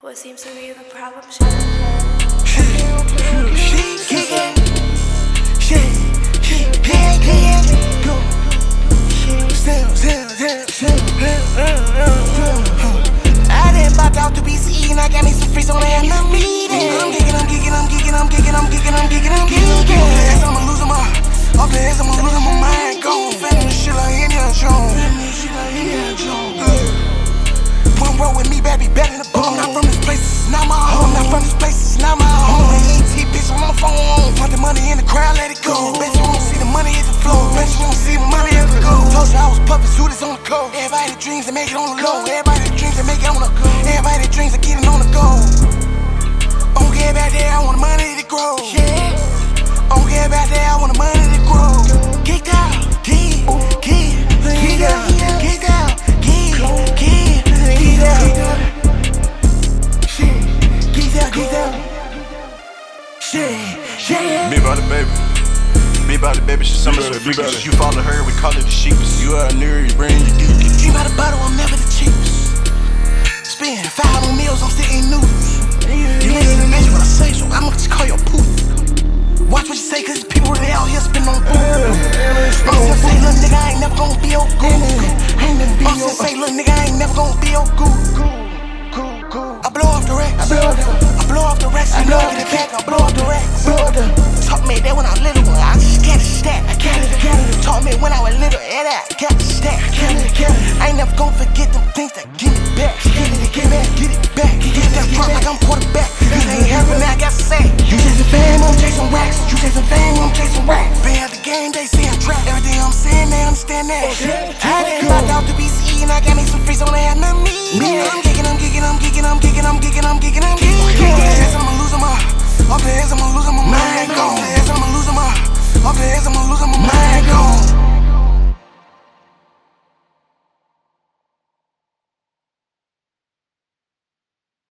What seems to be the problem? She. I done popped out to BCE and I got me some freaks on the end that dreams to make it on the low. Everybody that dreams to make it on the go. Everybody that dreams of getting on the go. I don't care about that, I want the money to grow. Yeah. Don't care about that, I want the money to grow. Kick out, get, get, get out, get out, get, get, get out. Shit, get out, get out. Shit, yeah. Me about it, baby. Me about it, baby. She's some of the freakiest. You follow her, we call her the sheepest. You out near, you bring your geek. Dream by the bottle, I'm never the cheapest. Spend five on meals, I'm sitting news. You ain't even measure what I say, so I'ma just call your poop. Watch what you say, cause people really out here spin on food. I'm still say, little nigga, I ain't never gonna be your goo. I'm still say, little nigga, I ain't never gonna be your goo. I blow off the racks. I blow off the racks. I blow off the back. I blow off the racks. Little, yeah, that I got a stack. I ain't never gonna forget them things that give me back. Get it, get back, get it back. Get that front like I'm quarterback. This ain't happening, I got to say. You chasing fame, I'm chasing racks. You chasing fame, I'm chasing racks. Been at the game, they see I'm trapped. Everything I'm saying, they understand that. I done popped out the BCE and I got me some freaks on the of me. I'm geeking, I'm geeking, I'm geeking, I'm geeking, I'm geeking, I'm geeking, I'm. Off the ass, I'ma lose my. Off the I'ma lose my mind. Off the I'ma lose my. Off the ass, I'ma lose my